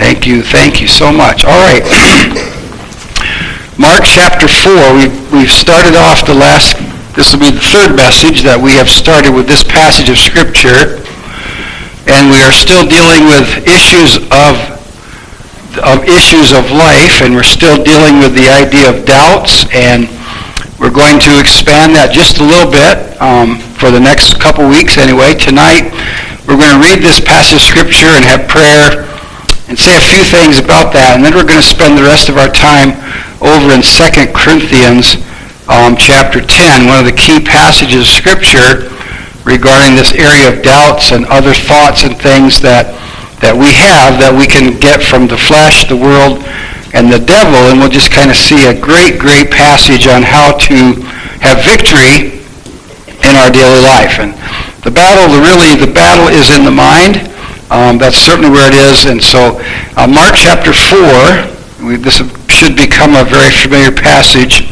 Thank you, thank you so much. All right. Mark chapter 4, we've, we've started off the last, this will be the third message that we have started with this passage of Scripture. And we are still dealing with issues of, of issues of life, and we're still dealing with the idea of doubts, and we're going to expand that just a little bit um, for the next couple weeks anyway. Tonight, we're going to read this passage of Scripture and have prayer and say a few things about that. And then we're going to spend the rest of our time over in 2 Corinthians um, chapter 10, one of the key passages of Scripture regarding this area of doubts and other thoughts and things that, that we have that we can get from the flesh, the world, and the devil. And we'll just kind of see a great, great passage on how to have victory in our daily life. And the battle, the really, the battle is in the mind. Um, that's certainly where it is. And so uh, Mark chapter 4, we, this should become a very familiar passage.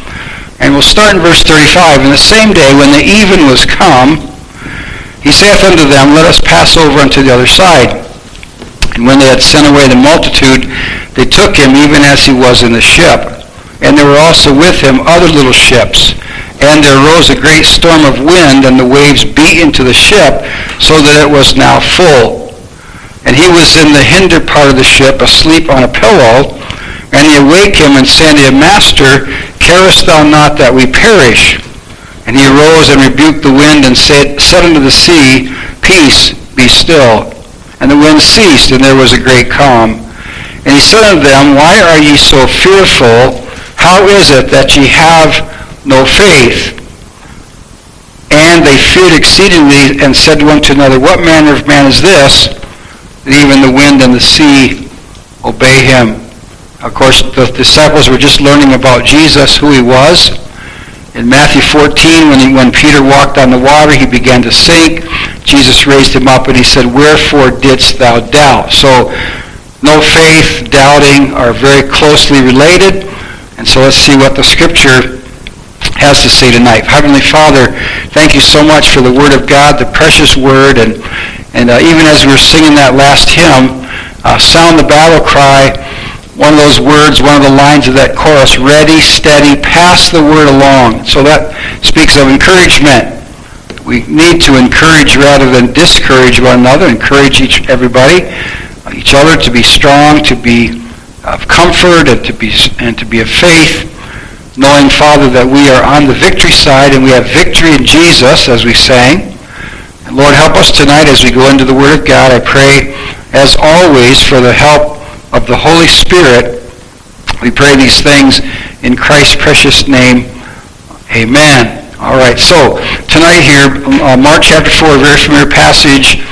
And we'll start in verse 35. In the same day, when the even was come, he saith unto them, Let us pass over unto the other side. And when they had sent away the multitude, they took him even as he was in the ship. And there were also with him other little ships. And there arose a great storm of wind, and the waves beat into the ship, so that it was now full. And he was in the hinder part of the ship, asleep on a pillow. And he awake him and said to him, Master, carest thou not that we perish? And he arose and rebuked the wind and said, said unto the sea, Peace, be still. And the wind ceased, and there was a great calm. And he said unto them, Why are ye so fearful? How is it that ye have no faith? And they feared exceedingly and said one to another, What manner of man is this? Even the wind and the sea obey him. Of course, the disciples were just learning about Jesus, who he was. In Matthew 14, when, he, when Peter walked on the water, he began to sink. Jesus raised him up and he said, Wherefore didst thou doubt? So no faith, doubting are very closely related. And so let's see what the scripture has to say tonight. Heavenly Father, thank you so much for the Word of God, the precious Word, and and uh, even as we were singing that last hymn, uh, sound the battle cry, one of those words, one of the lines of that chorus, ready, steady, pass the word along. So that speaks of encouragement. We need to encourage rather than discourage one another, encourage each, everybody, each other to be strong, to be of comfort, and to be, and to be of faith, knowing, Father, that we are on the victory side and we have victory in Jesus, as we sang. Lord, help us tonight as we go into the Word of God. I pray, as always, for the help of the Holy Spirit. We pray these things in Christ's precious name. Amen. All right, so tonight here, uh, Mark chapter 4, a very familiar passage.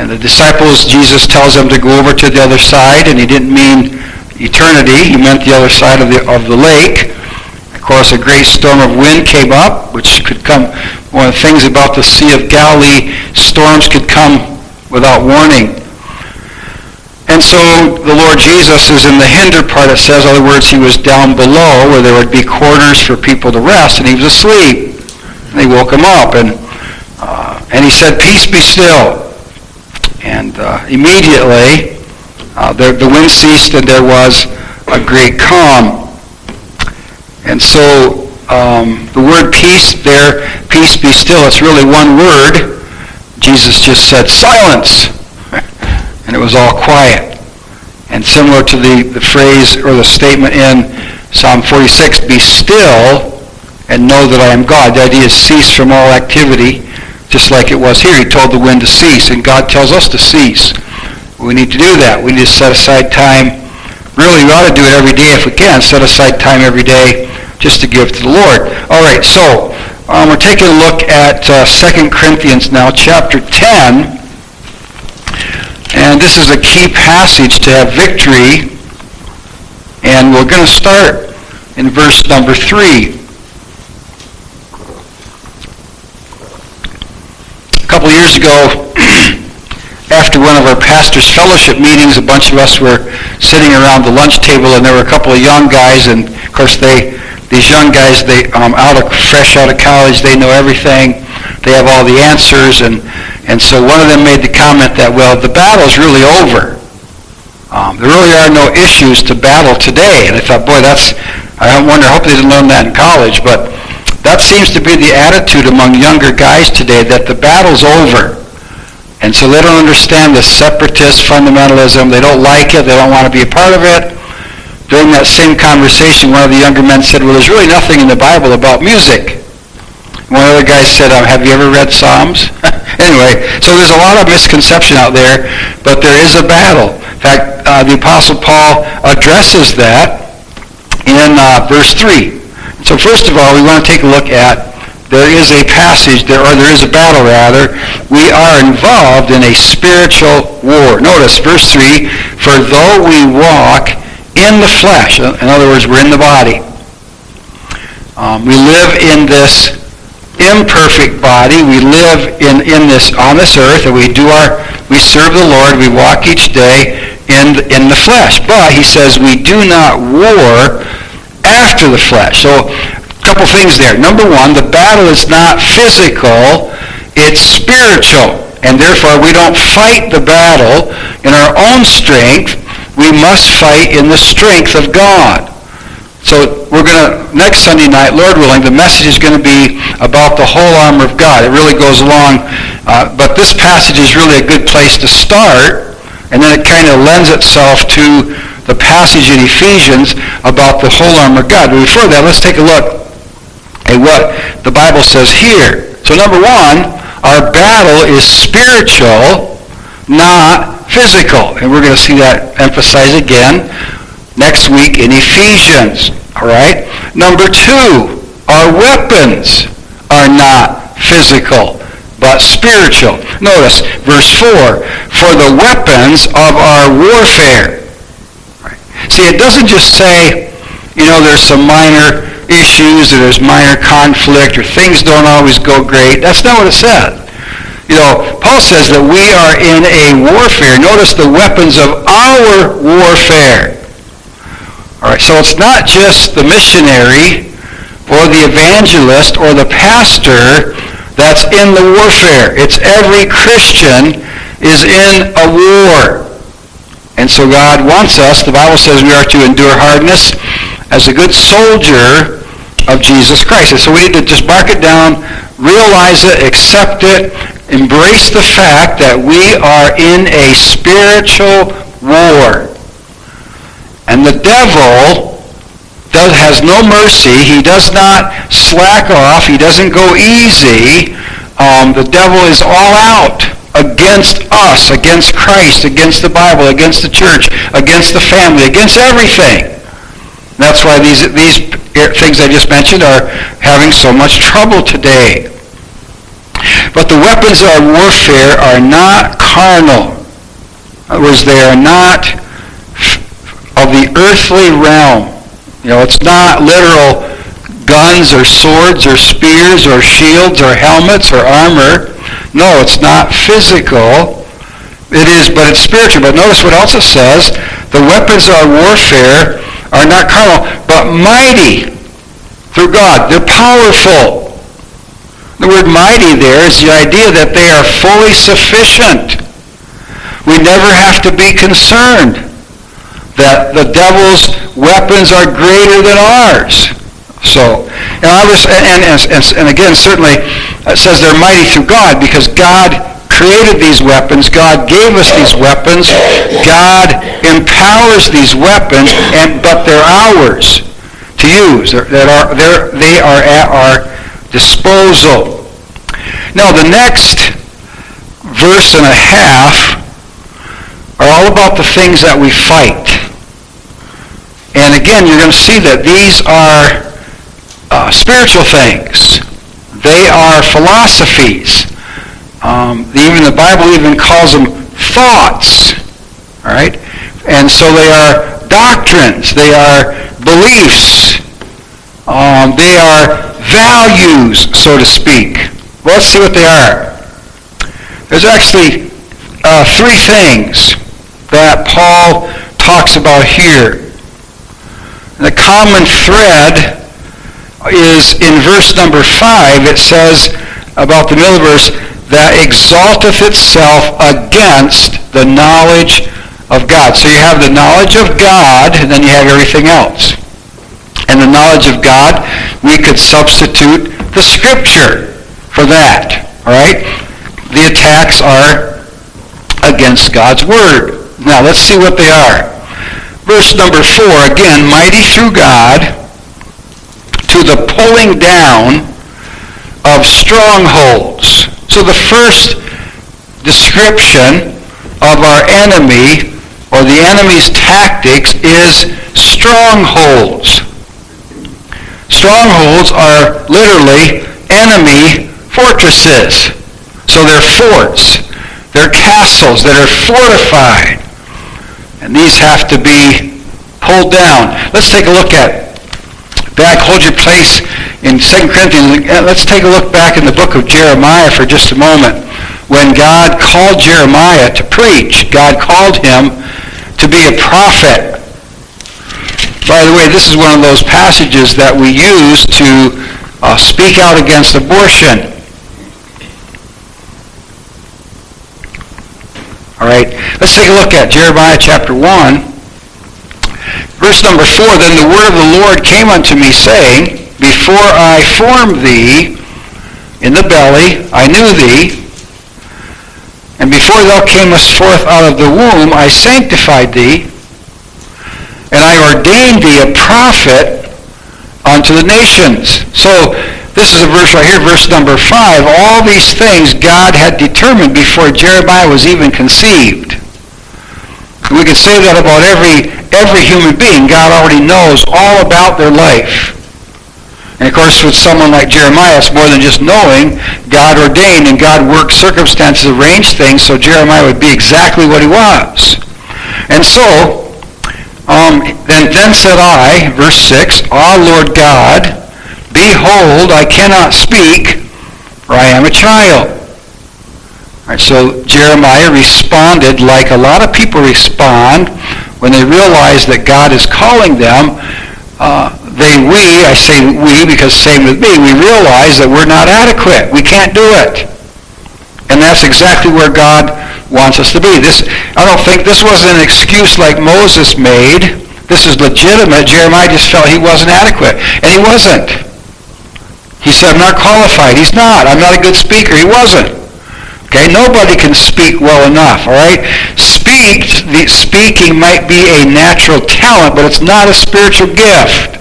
And the disciples, Jesus tells them to go over to the other side, and he didn't mean eternity. He meant the other side of the, of the lake course, a great storm of wind came up, which could come. One of the things about the Sea of Galilee, storms could come without warning. And so the Lord Jesus is in the hinder part. It says, in other words, he was down below where there would be quarters for people to rest, and he was asleep. And they woke him up, and uh, and he said, "Peace be still." And uh, immediately, uh, the, the wind ceased, and there was a great calm. And so um, the word peace there, peace be still, it's really one word. Jesus just said silence. And it was all quiet. And similar to the, the phrase or the statement in Psalm 46, be still and know that I am God. The idea is cease from all activity, just like it was here. He told the wind to cease, and God tells us to cease. We need to do that. We need to set aside time. Really, we ought to do it every day if we can. Set aside time every day just to give to the Lord. All right, so um, we're taking a look at uh, 2 Corinthians now, chapter 10. And this is a key passage to have victory. And we're going to start in verse number 3. A couple years ago, after one of our pastor's fellowship meetings, a bunch of us were sitting around the lunch table, and there were a couple of young guys, and of course they these young guys, they um, out of fresh out of college, they know everything. They have all the answers, and and so one of them made the comment that well, the battle's really over. Um, there really are no issues to battle today. And I thought, boy, that's, I wonder, I hope they didn't learn that in college, but that seems to be the attitude among younger guys today, that the battle's over. And so they don't understand the separatist fundamentalism. They don't like it. They don't want to be a part of it. During that same conversation, one of the younger men said, well, there's really nothing in the Bible about music. One other guy said, um, have you ever read Psalms? anyway, so there's a lot of misconception out there, but there is a battle. In fact, uh, the Apostle Paul addresses that in uh, verse 3. So first of all, we want to take a look at there is a passage, there, or there is a battle rather. We are involved in a spiritual war. Notice verse 3, for though we walk in the flesh, in other words, we're in the body. Um, we live in this imperfect body. We live in, in this on this earth, and we do our we serve the Lord. We walk each day in in the flesh. But he says we do not war after the flesh. So a couple things there. Number one, the battle is not physical; it's spiritual, and therefore we don't fight the battle in our own strength. We must fight in the strength of God. So we're going to, next Sunday night, Lord willing, the message is going to be about the whole armor of God. It really goes along, uh, but this passage is really a good place to start, and then it kind of lends itself to the passage in Ephesians about the whole armor of God. But before that, let's take a look at what the Bible says here. So number one, our battle is spiritual, not physical. And we're going to see that emphasized again next week in Ephesians. All right? Number two, our weapons are not physical, but spiritual. Notice verse 4, for the weapons of our warfare. See, it doesn't just say, you know, there's some minor issues or there's minor conflict or things don't always go great. That's not what it says. You know, Paul says that we are in a warfare. Notice the weapons of our warfare. All right, so it's not just the missionary or the evangelist or the pastor that's in the warfare. It's every Christian is in a war. And so God wants us, the Bible says we are to endure hardness as a good soldier of Jesus Christ. And so we need to just mark it down, realize it, accept it, embrace the fact that we are in a spiritual war. And the devil does, has no mercy. He does not slack off. He doesn't go easy. Um, the devil is all out against us, against Christ, against the Bible, against the church, against the family, against everything. That's why these, these things I just mentioned are having so much trouble today. But the weapons of our warfare are not carnal. In other words, they are not of the earthly realm. You know, it's not literal guns or swords or spears or shields or helmets or armor. No, it's not physical. It is, but it's spiritual. But notice what else it says. The weapons of our warfare are not carnal, but mighty through God. They're powerful. The word mighty there is the idea that they are fully sufficient. We never have to be concerned that the devil's weapons are greater than ours. So, and, I was, and, and, and again, certainly it says they're mighty through God because God created these weapons. God gave us these weapons. God empowers these weapons, and but they're ours to use. They're, are, they're, they are at our disposal. Now, the next verse and a half are all about the things that we fight. And again, you're going to see that these are uh, spiritual things. They are philosophies. Um, even the Bible even calls them thoughts. All right? And so they are doctrines. They are beliefs. Um, they are values, so to speak. Well, let's see what they are. There's actually uh, three things that Paul talks about here. The common thread is in verse number 5. It says about the middle verse, that exalteth itself against the knowledge of God. So you have the knowledge of God, and then you have everything else. And the knowledge of God, we could substitute the Scripture for that. All right? The attacks are against God's Word. Now, let's see what they are. Verse number 4, again, mighty through God to the pulling down of strongholds. So the first description of our enemy or the enemy's tactics is strongholds. Strongholds are literally enemy fortresses. So they're forts. They're castles that are fortified. And these have to be pulled down. Let's take a look at back, hold your place in 2 Corinthians. Let's take a look back in the book of Jeremiah for just a moment. When God called Jeremiah to preach, God called him to be a prophet. By the way, this is one of those passages that we use to uh, speak out against abortion. All right, let's take a look at Jeremiah chapter 1. Verse number 4, Then the word of the Lord came unto me, saying, Before I formed thee in the belly, I knew thee, and before thou camest forth out of the womb, I sanctified thee, and I ordained thee a prophet unto the nations. So this is a verse right here, verse number 5. All these things God had determined before Jeremiah was even conceived. We can say that about every, every human being. God already knows all about their life. And of course, with someone like Jeremiah, it's more than just knowing. God ordained and God worked circumstances, arranged things so Jeremiah would be exactly what he was. And so, um, then, then said I, verse 6, Ah, Lord God, Behold, I cannot speak, for I am a child. All right, so Jeremiah responded like a lot of people respond when they realize that God is calling them. Uh, they, we, I say we because same with me, we realize that we're not adequate. We can't do it. And that's exactly where God wants us to be. This, I don't think this was an excuse like Moses made. This is legitimate. Jeremiah just felt he wasn't adequate. And he wasn't. He said, I'm not qualified. He's not. I'm not a good speaker. He wasn't. Okay, nobody can speak well enough, all right? Speak, the, speaking might be a natural talent, but it's not a spiritual gift.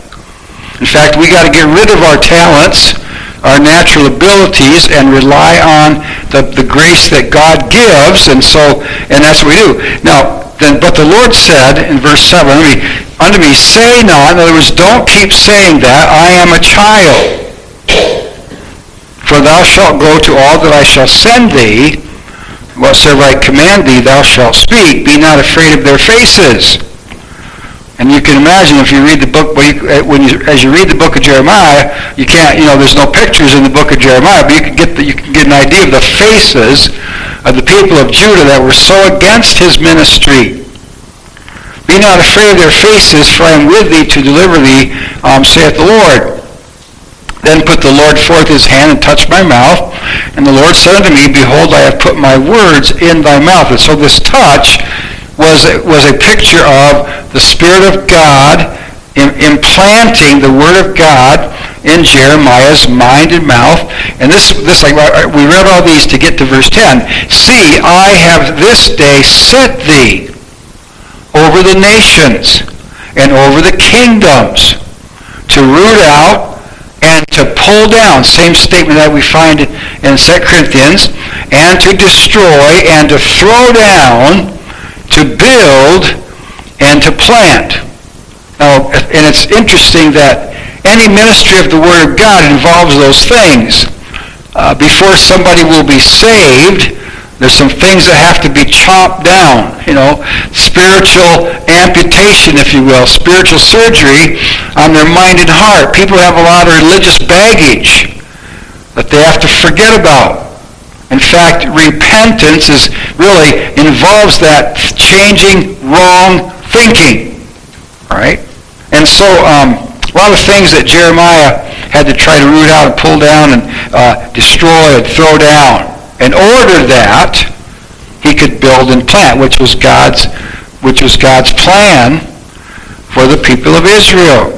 In fact, we got to get rid of our talents, our natural abilities, and rely on the, the grace that God gives, and so, and that's what we do. Now, then, but the Lord said in verse 7, unto me, unto me, say not, in other words, don't keep saying that, I am a child. For thou shalt go to all that I shall send thee, whatsoever I command thee, thou shalt speak. Be not afraid of their faces. And you can imagine if you read the book, uh, when you, as you read the book of Jeremiah, you can't, you know, there's no pictures in the book of Jeremiah, but you can get the, you can get an idea of the faces of the people of Judah that were so against his ministry. Be not afraid of their faces, for I am with thee to deliver thee, um, saith the Lord. Then put the Lord forth his hand and touched my mouth. And the Lord said unto me, Behold, I have put my words in thy mouth. And so this touch was, was a picture of the Spirit of God implanting the Word of God in Jeremiah's mind and mouth. And this, this like uh, we read all these to get to verse 10. See, I have this day set thee over the nations and over the kingdoms to root out and to pull down, same statement that we find in 2 Corinthians, and to destroy and to throw down, to build and to plant. Now, and it's interesting that any ministry of the Word of God involves those things. Uh, before somebody will be saved, there's some things that have to be chopped down, you know, spiritual amputation, if you will, spiritual surgery on their mind and heart. People have a lot of religious baggage that they have to forget about. In fact, repentance is really involves that changing wrong thinking. Right? And so um, a lot of things that Jeremiah had to try to root out and pull down and uh, destroy and throw down in order that he could build and plant, which was God's which was God's plan for the people of Israel.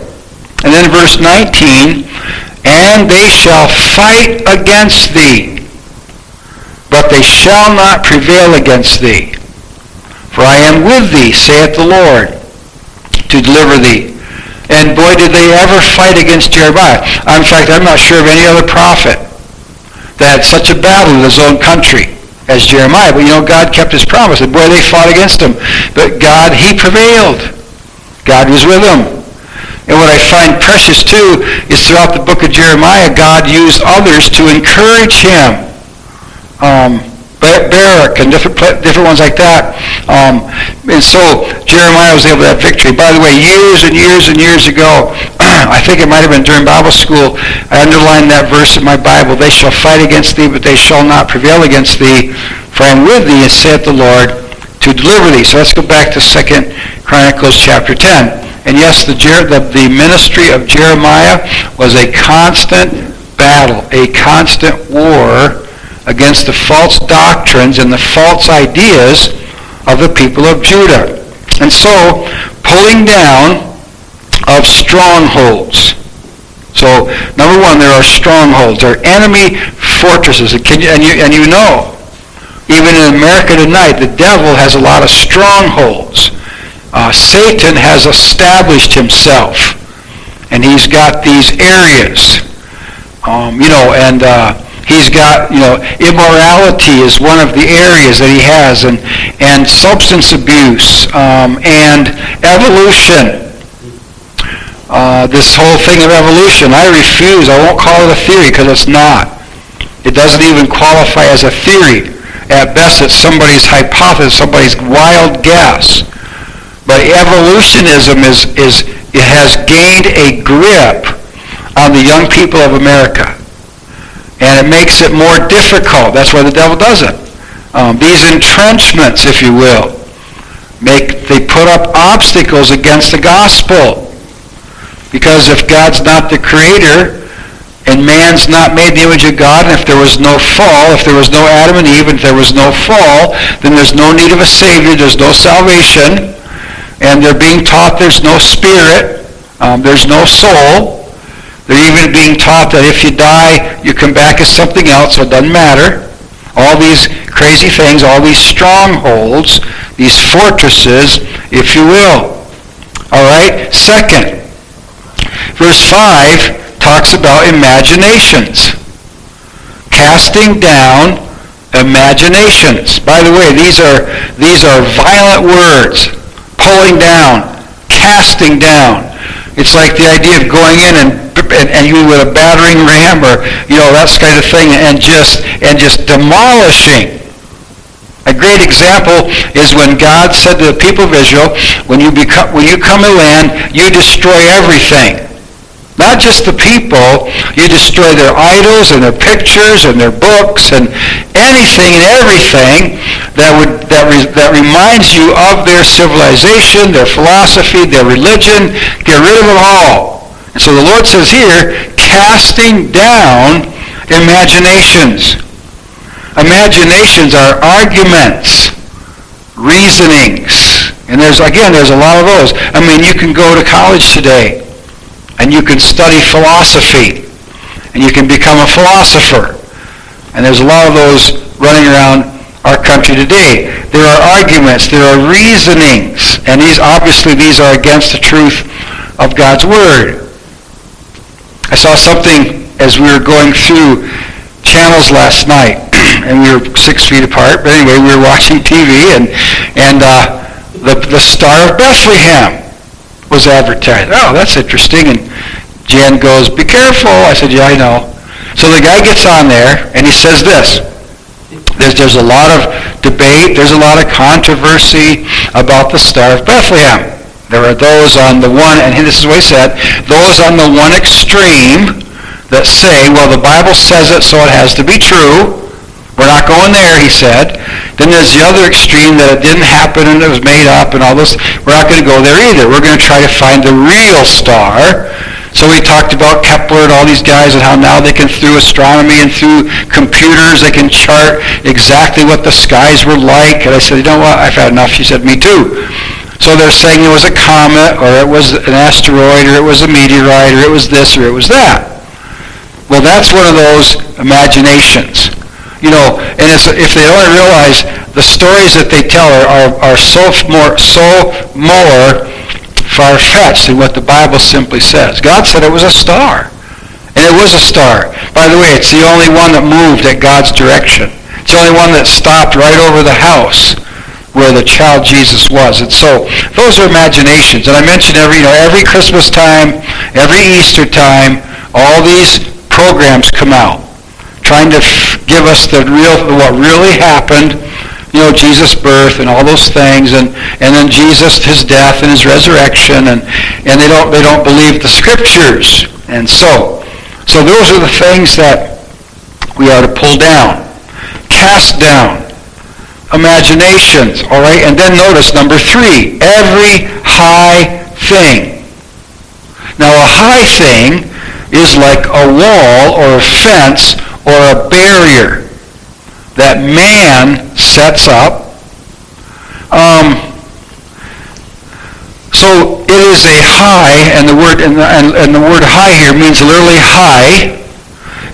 And then verse 19, and they shall fight against thee, but they shall not prevail against thee. For I am with thee, saith the Lord, to deliver thee. And boy, did they ever fight against Jeremiah. In fact, I'm not sure of any other prophet that had such a battle in his own country as Jeremiah. But you know, God kept his promise. And boy, they fought against him. But God, he prevailed. God was with him. And what I find precious too is throughout the book of Jeremiah, God used others to encourage him. Um, Baruch and different different ones like that. Um, and so Jeremiah was able to have victory. By the way, years and years and years ago, I think it might have been during Bible school, I underlined that verse in my Bible. They shall fight against thee, but they shall not prevail against thee. For I am with thee, saith the Lord, to deliver thee. So let's go back to Second Chronicles chapter 10. And yes, the, the, the ministry of Jeremiah was a constant battle, a constant war against the false doctrines and the false ideas of the people of Judah. And so, pulling down of strongholds. So, number one, there are strongholds. There are enemy fortresses. And, you, and, you, and you know, even in America tonight, the devil has a lot of strongholds. Uh, Satan has established himself. And he's got these areas. Um, you know, and... Uh, He's got, you know, immorality is one of the areas that he has, and, and substance abuse, um, and evolution. Uh, this whole thing of evolution, I refuse. I won't call it a theory because it's not. It doesn't even qualify as a theory. At best, it's somebody's hypothesis, somebody's wild guess. But evolutionism is, is it has gained a grip on the young people of America and it makes it more difficult. That's why the devil does it. Um, these entrenchments, if you will, make they put up obstacles against the gospel. Because if God's not the creator, and man's not made in the image of God, and if there was no fall, if there was no Adam and Eve, and if there was no fall, then there's no need of a Savior, there's no salvation, and they're being taught there's no spirit, um, there's no soul, they're even being taught that if you die, you come back as something else, so it doesn't matter. All these crazy things, all these strongholds, these fortresses, if you will. All right? Second, verse 5 talks about imaginations. Casting down imaginations. By the way, these are, these are violent words. Pulling down, casting down. It's like the idea of going in and and, and you with a battering ram or you know that kind of thing and just and just demolishing. A great example is when God said to the people of Israel, when you become when you come to land, you destroy everything. Not just the people, you destroy their idols and their pictures and their books and anything and everything that would that, re, that reminds you of their civilization, their philosophy, their religion. Get rid of it all. And so the Lord says here, casting down imaginations. Imaginations are arguments, reasonings. And there's, again, there's a lot of those. I mean, you can go to college today and you can study philosophy and you can become a philosopher. And there's a lot of those running around our country today. There are arguments, there are reasonings, and these obviously these are against the truth of God's word. I saw something as we were going through channels last night, and we were six feet apart. But anyway, we were watching TV, and and uh, the the Star of Bethlehem was advertised. Oh, that's interesting. And Jan goes, "Be careful." I said, "Yeah, I know." So the guy gets on there, and he says this. There's, there's a lot of debate. There's a lot of controversy about the Star of Bethlehem. There are those on the one, and this is what he said, those on the one extreme that say, well, the Bible says it, so it has to be true. We're not going there, he said. Then there's the other extreme that it didn't happen and it was made up and all this. We're not going to go there either. We're going to try to find the real star. So we talked about Kepler and all these guys and how now they can, through astronomy and through computers, they can chart exactly what the skies were like. And I said, you know what, I've had enough. She said, me too. So they're saying it was a comet, or it was an asteroid, or it was a meteorite, or it was this, or it was that. Well, that's one of those imaginations. You know, and if they only realize the stories that they tell are, are, are so more, so more far-fetched than what the Bible simply says. God said it was a star. And it was a star. By the way, it's the only one that moved at God's direction. It's the only one that stopped right over the house where the child Jesus was. And so those are imaginations. And I mentioned every, you know, every Christmas time, every Easter time, all these programs come out trying to give us the real, what really happened you know, Jesus' birth and all those things, and, and then Jesus, his death and his resurrection, and, and they don't they don't believe the scriptures. And so, so those are the things that we are to pull down, cast down, imaginations, all right? And then notice number three, every high thing. Now a high thing is like a wall or a fence or a barrier that man sets up. Um, so it is a high, and the word and the, and, and the word high here means literally high,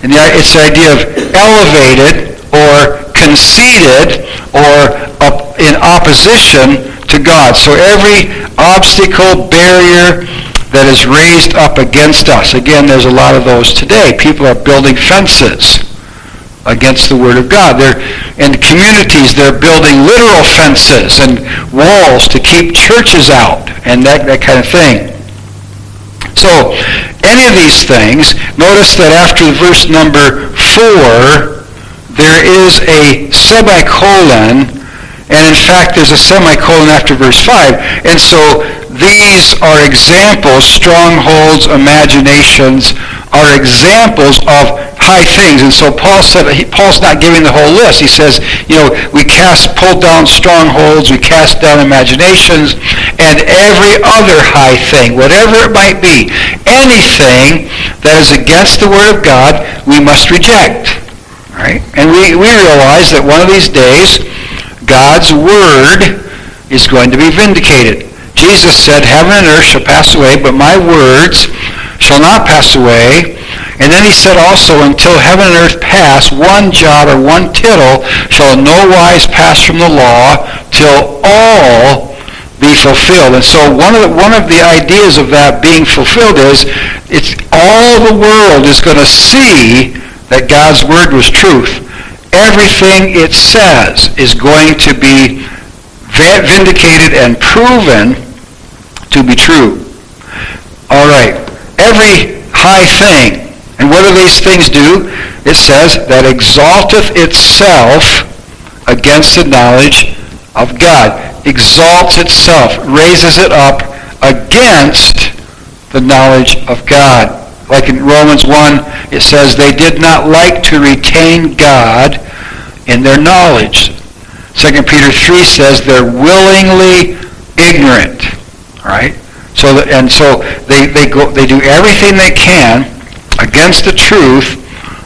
and the, it's the idea of elevated or conceited or up in opposition to God. So every obstacle, barrier that is raised up against us. Again, there's a lot of those today. People are building fences against the Word of God. They're, in communities, they're building literal fences and walls to keep churches out and that, that kind of thing. So, any of these things, notice that after verse number 4, there is a semicolon, and in fact there's a semicolon after verse 5. And so these are examples, strongholds, imaginations, are examples of high things. And so Paul said, he, Paul's not giving the whole list. He says, you know, we cast, pull down strongholds, we cast down imaginations, and every other high thing, whatever it might be, anything that is against the Word of God, we must reject. Right? And we, we realize that one of these days, God's Word is going to be vindicated. Jesus said, heaven and earth shall pass away, but my words shall not pass away. And then he said also, until heaven and earth pass, one jot or one tittle shall in no wise pass from the law till all be fulfilled. And so one of the, one of the ideas of that being fulfilled is it's all the world is going to see that God's word was truth. Everything it says is going to be vindicated and proven to be true. All right. Every high thing. And what do these things do? It says, that exalteth itself against the knowledge of God. Exalts itself, raises it up against the knowledge of God. Like in Romans 1, it says, they did not like to retain God in their knowledge. 2 Peter 3 says they're willingly ignorant right? So and so they, they go they do everything they can against the truth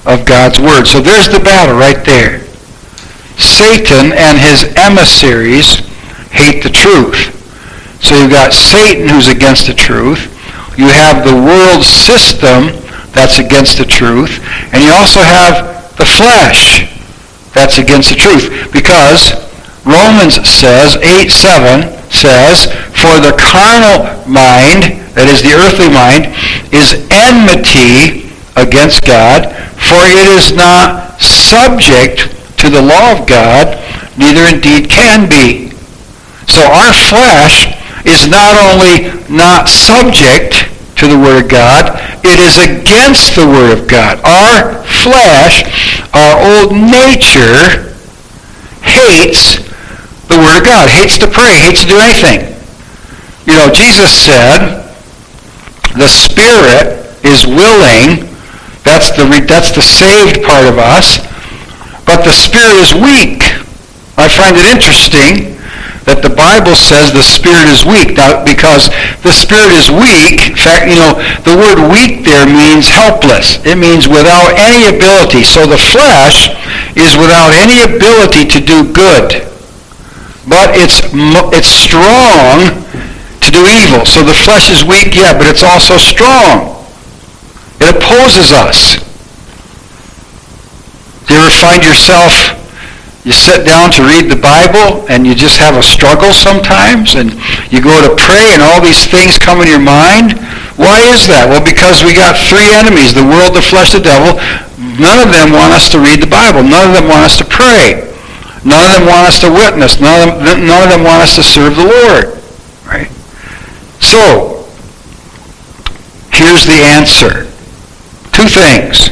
of God's word. So there's the battle right there. Satan and his emissaries hate the truth. So you've got Satan who's against the truth. You have the world system that's against the truth. And you also have the flesh that's against the truth. Because Romans says, 8, 7, says, For the carnal mind, that is the earthly mind, is enmity against God, for it is not subject to the law of God, neither indeed can be. So our flesh is not only not subject to the Word of God, it is against the Word of God. Our flesh, our old nature, hates the Word of God, hates to pray, hates to do anything. You know, Jesus said, the Spirit is willing, that's the, that's the saved part of us, but the Spirit is weak. I find it interesting that the Bible says the Spirit is weak. Now, because the Spirit is weak, in fact, you know, the word weak there means helpless. It means without any ability. So the flesh is without any ability to do good. but it's, it's strong to do evil. So the flesh is weak, yeah, but it's also strong. It opposes us. Do you ever find yourself, you sit down to read the Bible and you just have a struggle sometimes and you go to pray and all these things come in your mind? Why is that? Well, because we got three enemies, the world, the flesh, the devil. None of them want us to read the Bible. None of them want us to pray. None of them want us to witness. None of them, none of them want us to serve the Lord. Right? So, here's the answer. Two things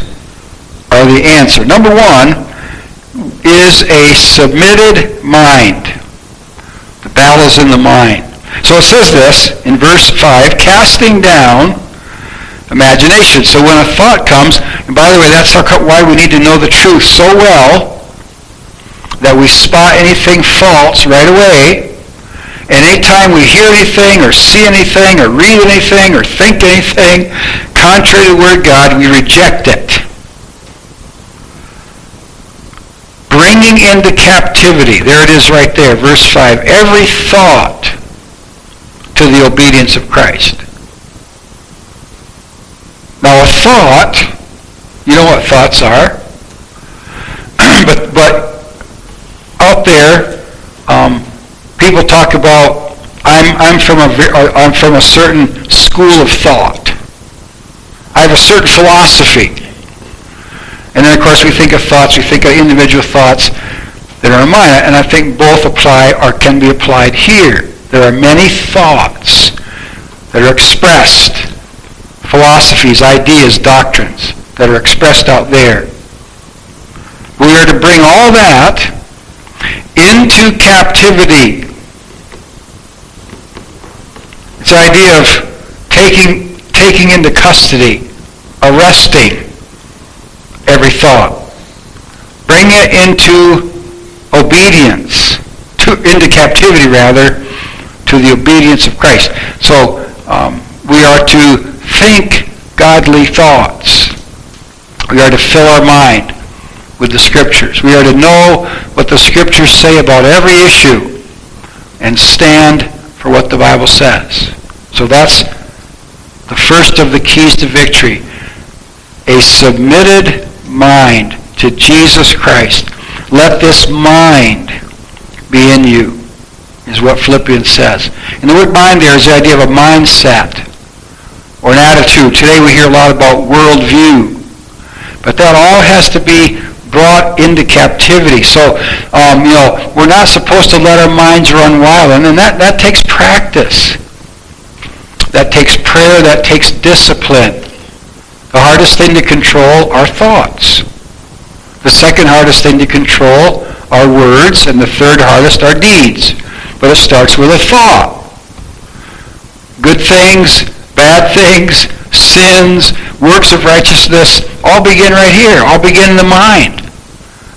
are the answer. Number one is a submitted mind. The battle's in the mind. So it says this in verse 5, casting down imagination. So when a thought comes, and by the way, that's how, why we need to know the truth so well that we spot anything false right away. And anytime we hear anything or see anything or read anything or think anything contrary to the Word God, we reject it. Bringing into captivity, there it is right there, verse 5, every thought to the obedience of Christ. Now a thought, you know what thoughts are, but, but out there, um, people talk about, I'm, I'm, from a, uh, I'm from a certain school of thought. I have a certain philosophy. And then, of course, we think of thoughts, we think of individual thoughts that are in mind. And I think both apply or can be applied here. There are many thoughts that are expressed, philosophies, ideas, doctrines that are expressed out there. We are to bring all that into captivity. It's the idea of taking, taking into custody, arresting every thought. Bring it into obedience, to, into captivity rather, to the obedience of Christ. So um, we are to think godly thoughts. We are to fill our mind with the Scriptures. We are to know what the Scriptures say about every issue and stand for what the Bible says. So that's the first of the keys to victory. A submitted mind to Jesus Christ. Let this mind be in you is what Philippians says. And the word mind there is the idea of a mindset or an attitude. Today we hear a lot about worldview. But that all has to be brought into captivity. So, um, you know, we're not supposed to let our minds run wild. And that, that takes practice. That takes prayer. That takes discipline. The hardest thing to control are thoughts. The second hardest thing to control are words. And the third hardest are deeds but it starts with a thought. Good things, bad things, sins, works of righteousness, all begin right here. All begin in the mind.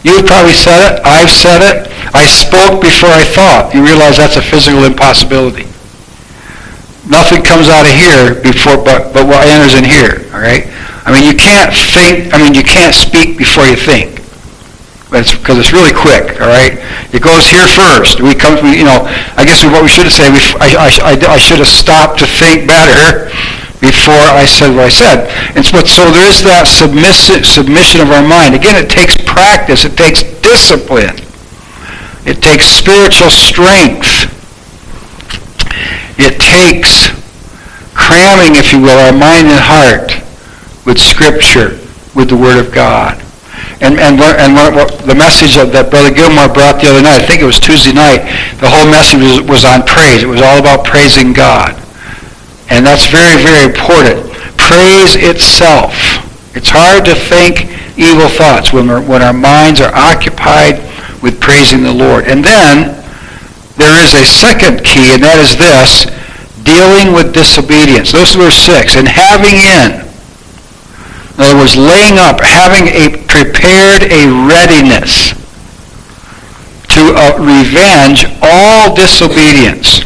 You've probably said it. I've said it. I spoke before I thought. You realize that's a physical impossibility. Nothing comes out of here before, but, but what enters in here, all right? I mean, you can't think, I mean, you can't speak before you think because it's, really quick, all right? It goes here first. We come, we, you know, I guess what we should have said, we, I, I, I, should have stopped to think better before I said what I said. And so, so there is that submissive, submission of our mind. Again, it takes practice. It takes discipline. It takes spiritual strength. It takes cramming, if you will, our mind and heart with Scripture, with the Word of God. And, and, and what, the message that Brother Gilmore brought the other night, I think it was Tuesday night, the whole message was, was on praise. It was all about praising God. And that's very, very important. Praise itself. It's hard to think evil thoughts when, when our minds are occupied with praising the Lord. And then there is a second key, and that is this, dealing with disobedience. Those verse 6. And having in in other words, laying up, having a prepared a readiness to uh, revenge all disobedience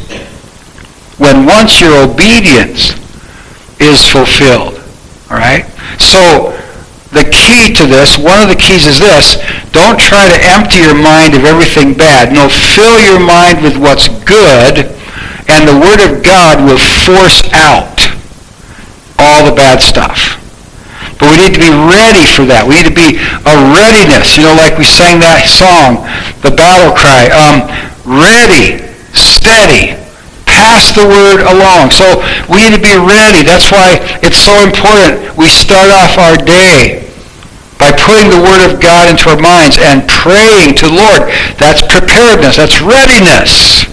when once your obedience is fulfilled. All right? So the key to this, one of the keys is this, don't try to empty your mind of everything bad. No, fill your mind with what's good, and the Word of God will force out all the bad stuff. But we need to be ready for that. We need to be a readiness. You know, like we sang that song, the battle cry. Um, ready, steady, pass the word along. So we need to be ready. That's why it's so important we start off our day by putting the Word of God into our minds and praying to the Lord. That's preparedness. That's readiness.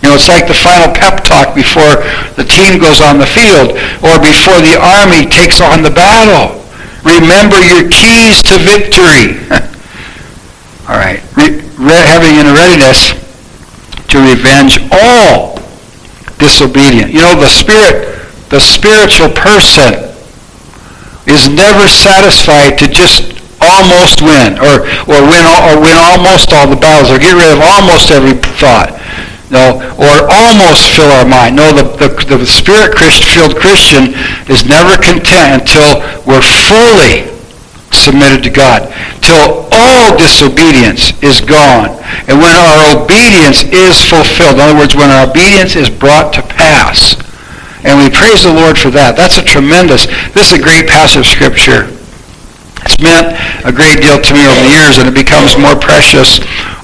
You know, it's like the final pep talk before the team goes on the field or before the army takes on the battle. Remember your keys to victory. all right. Re- re- having in readiness to revenge all disobedient. You know, the spirit, the spiritual person is never satisfied to just almost win or, or win or win almost all the battles or get rid of almost every thought. No, or almost fill our mind. No, the, the, the spirit-filled Christian is never content until we're fully submitted to God. Till all disobedience is gone. And when our obedience is fulfilled, in other words, when our obedience is brought to pass, and we praise the Lord for that. That's a tremendous, this is a great passage of Scripture. It's meant a great deal to me over the years, and it becomes more precious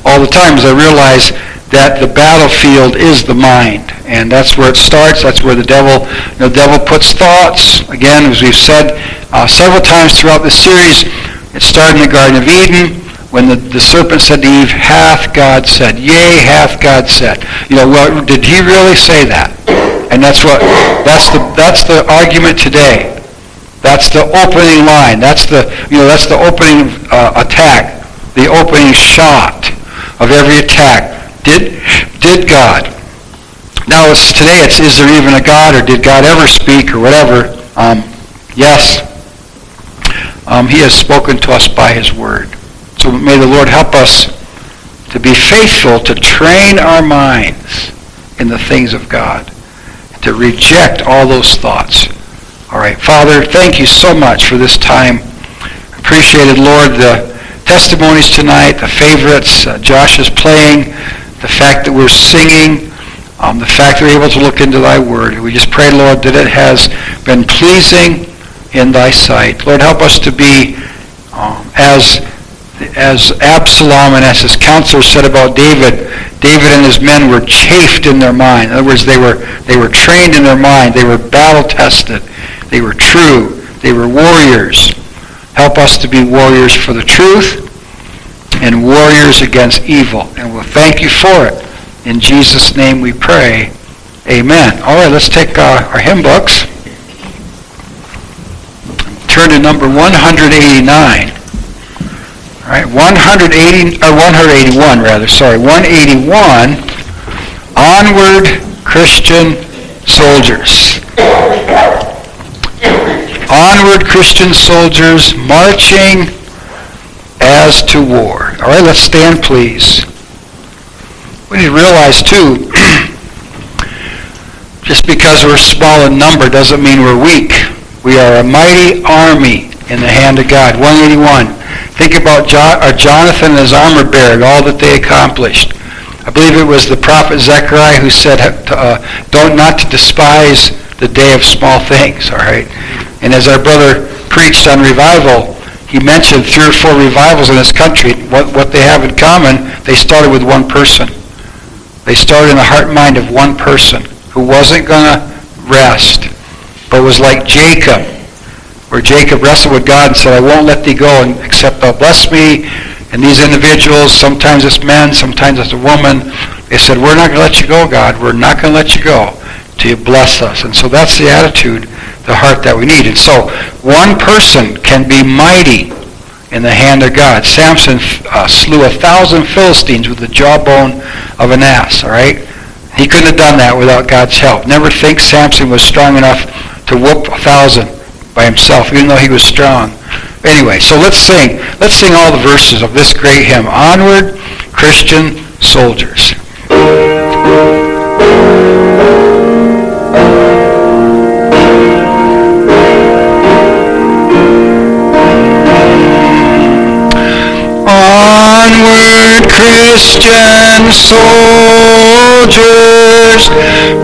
all the time as I realize that the battlefield is the mind. And that's where it starts. That's where the devil, the devil puts thoughts. Again, as we've said uh, several times throughout the series, it started in the Garden of Eden when the, the serpent said to Eve, hath God said, yea, hath God said. You know, well, did he really say that? And that's what, that's the, that's the argument today. That's the opening line. That's the, you know, that's the opening uh, attack, the opening shot of every attack. Did, did God? Now it's today. It's is there even a God, or did God ever speak, or whatever? Um, yes. Um, he has spoken to us by His Word. So may the Lord help us to be faithful to train our minds in the things of God, to reject all those thoughts. All right, Father, thank you so much for this time. Appreciated, Lord, the testimonies tonight, the favorites. Uh, Josh is playing the fact that we're singing, um, the fact that we're able to look into thy word. We just pray, Lord, that it has been pleasing in thy sight. Lord, help us to be um, as as Absalom and as his counselors said about David, David and his men were chafed in their mind. In other words, they were, they were trained in their mind. They were battle tested. They were true. They were warriors. Help us to be warriors for the truth and warriors against evil. And we'll thank you for it. In Jesus' name we pray. Amen. All right, let's take uh, our hymn books. Turn to number 189. Right, 180, or 181 rather, sorry, 181, Onward Christian Soldiers. Onward Christian soldiers marching as to war. All right, let's stand, please. We need to realize, too, just because we're small in number doesn't mean we're weak. We are a mighty army in the hand of God. 181. Think about jo- uh, Jonathan and his armor bearer, and all that they accomplished. I believe it was the prophet Zechariah who said, uh, don't not to despise the day of small things, all right? And as our brother preached on revival, he mentioned three or four revivals in this country. What, what they have in common, they started with one person. They started in the heart and mind of one person who wasn't going to rest, but was like Jacob, where Jacob wrestled with God and said, I won't let thee go except thou bless me. And these individuals, sometimes it's men, sometimes it's a woman, they said, we're not going to let you go, God. We're not going to let you go till you bless us. And so that's the attitude the heart that we need. And so one person can be mighty in the hand of God. Samson uh, slew a thousand Philistines with the jawbone of an ass, all right? He couldn't have done that without God's help. Never think Samson was strong enough to whoop a thousand by himself, even though he was strong. Anyway, so let's sing. Let's sing all the verses of this great hymn. Onward, Christian soldiers. Onward, Christian soldiers,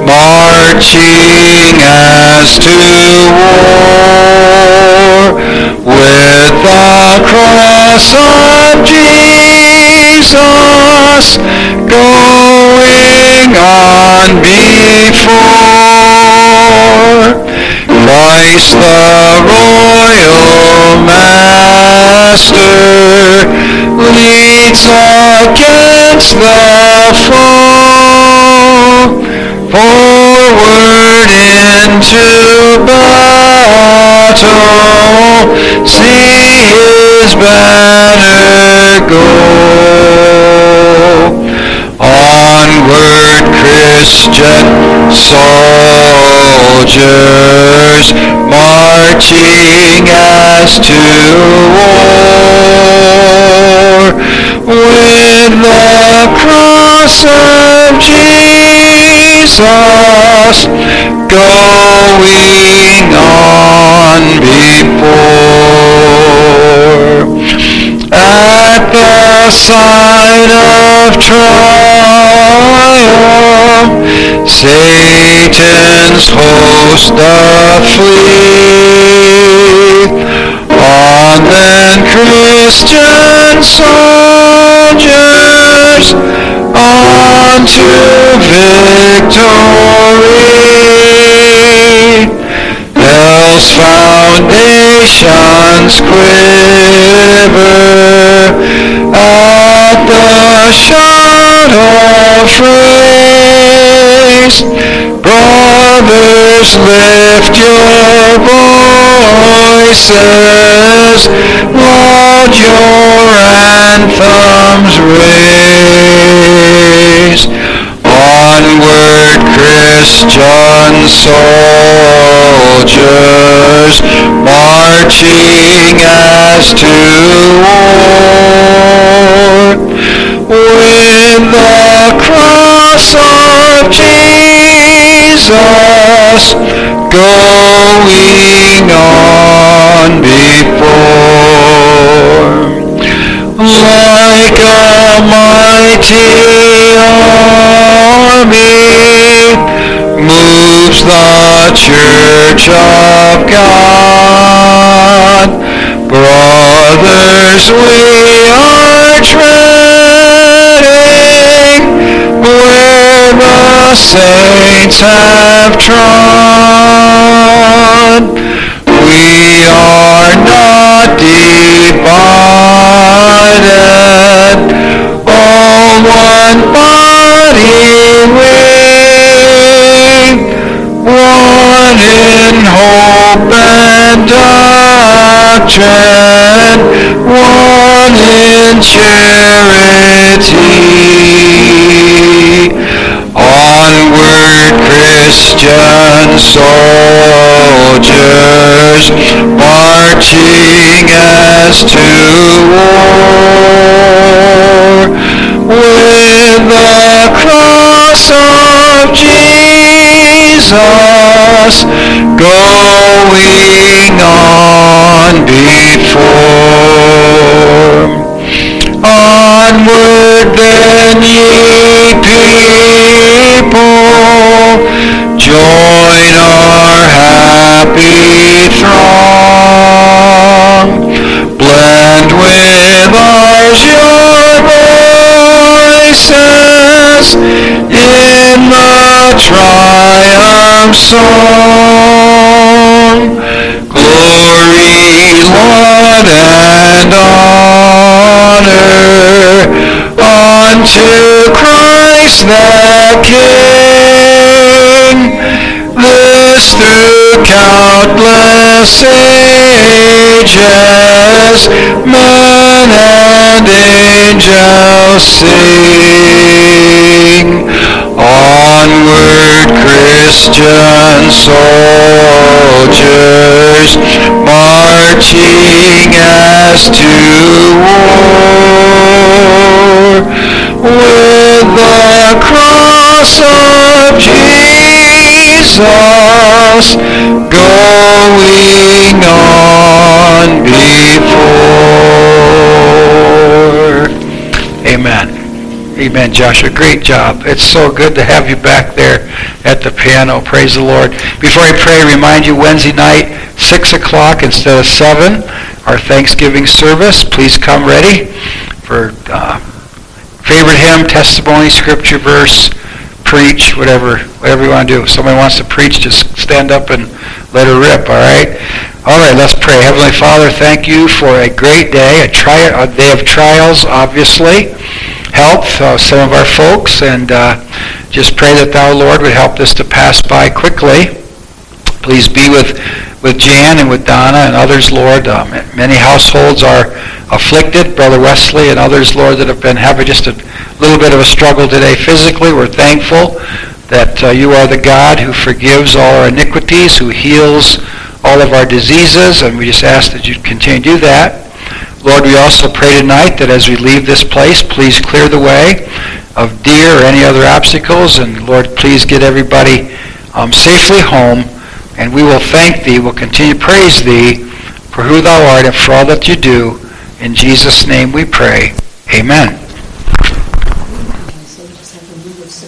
marching as to war with the cross of Jesus going on before. Christ the royal master leads against the foe forward into battle see his banner go. Onward Christian soldiers marching as to war. With the cross of Jesus going on before. At the sight of triumph Satan's host doth flee. On then Christian soldiers unto victory foundations quiver at the of praise. Brothers, lift your voices, loud your anthems raise. Onward, Christian soldiers, marching as to war, with the cross of Jesus going on before church of God. Brothers, we are treading where the saints have trod. One in charity. Onward, Christian soldiers, marching as to war, with the cross of Jesus going on before. Onward then, ye song. Glory, Lord, and honor unto Christ the King. This through countless ages, men and angels sing. Onward, Christian soldiers, marching as to war, with the cross of Jesus going on before. Amen. Amen, Joshua. Great job. It's so good to have you back there at the piano. Praise the Lord. Before I pray, remind you Wednesday night, 6 o'clock instead of 7, our Thanksgiving service. Please come ready for uh, favorite hymn, testimony, scripture verse, preach, whatever, whatever you want to do. If somebody wants to preach, just stand up and let her rip, all right? All right, let's pray. Heavenly Father, thank you for a great day, a, tri- a day of trials, obviously. Help uh, some of our folks, and uh, just pray that Thou, Lord, would help this to pass by quickly. Please be with, with Jan and with Donna and others, Lord. Um, many households are afflicted, Brother Wesley and others, Lord, that have been having just a little bit of a struggle today physically. We're thankful that uh, you are the God who forgives all our iniquities, who heals all of our diseases, and we just ask that you continue to do that. Lord, we also pray tonight that as we leave this place, please clear the way of deer or any other obstacles, and Lord, please get everybody um, safely home, and we will thank Thee, we'll continue to praise Thee for who Thou art and for all that you do. In Jesus' name we pray. Amen.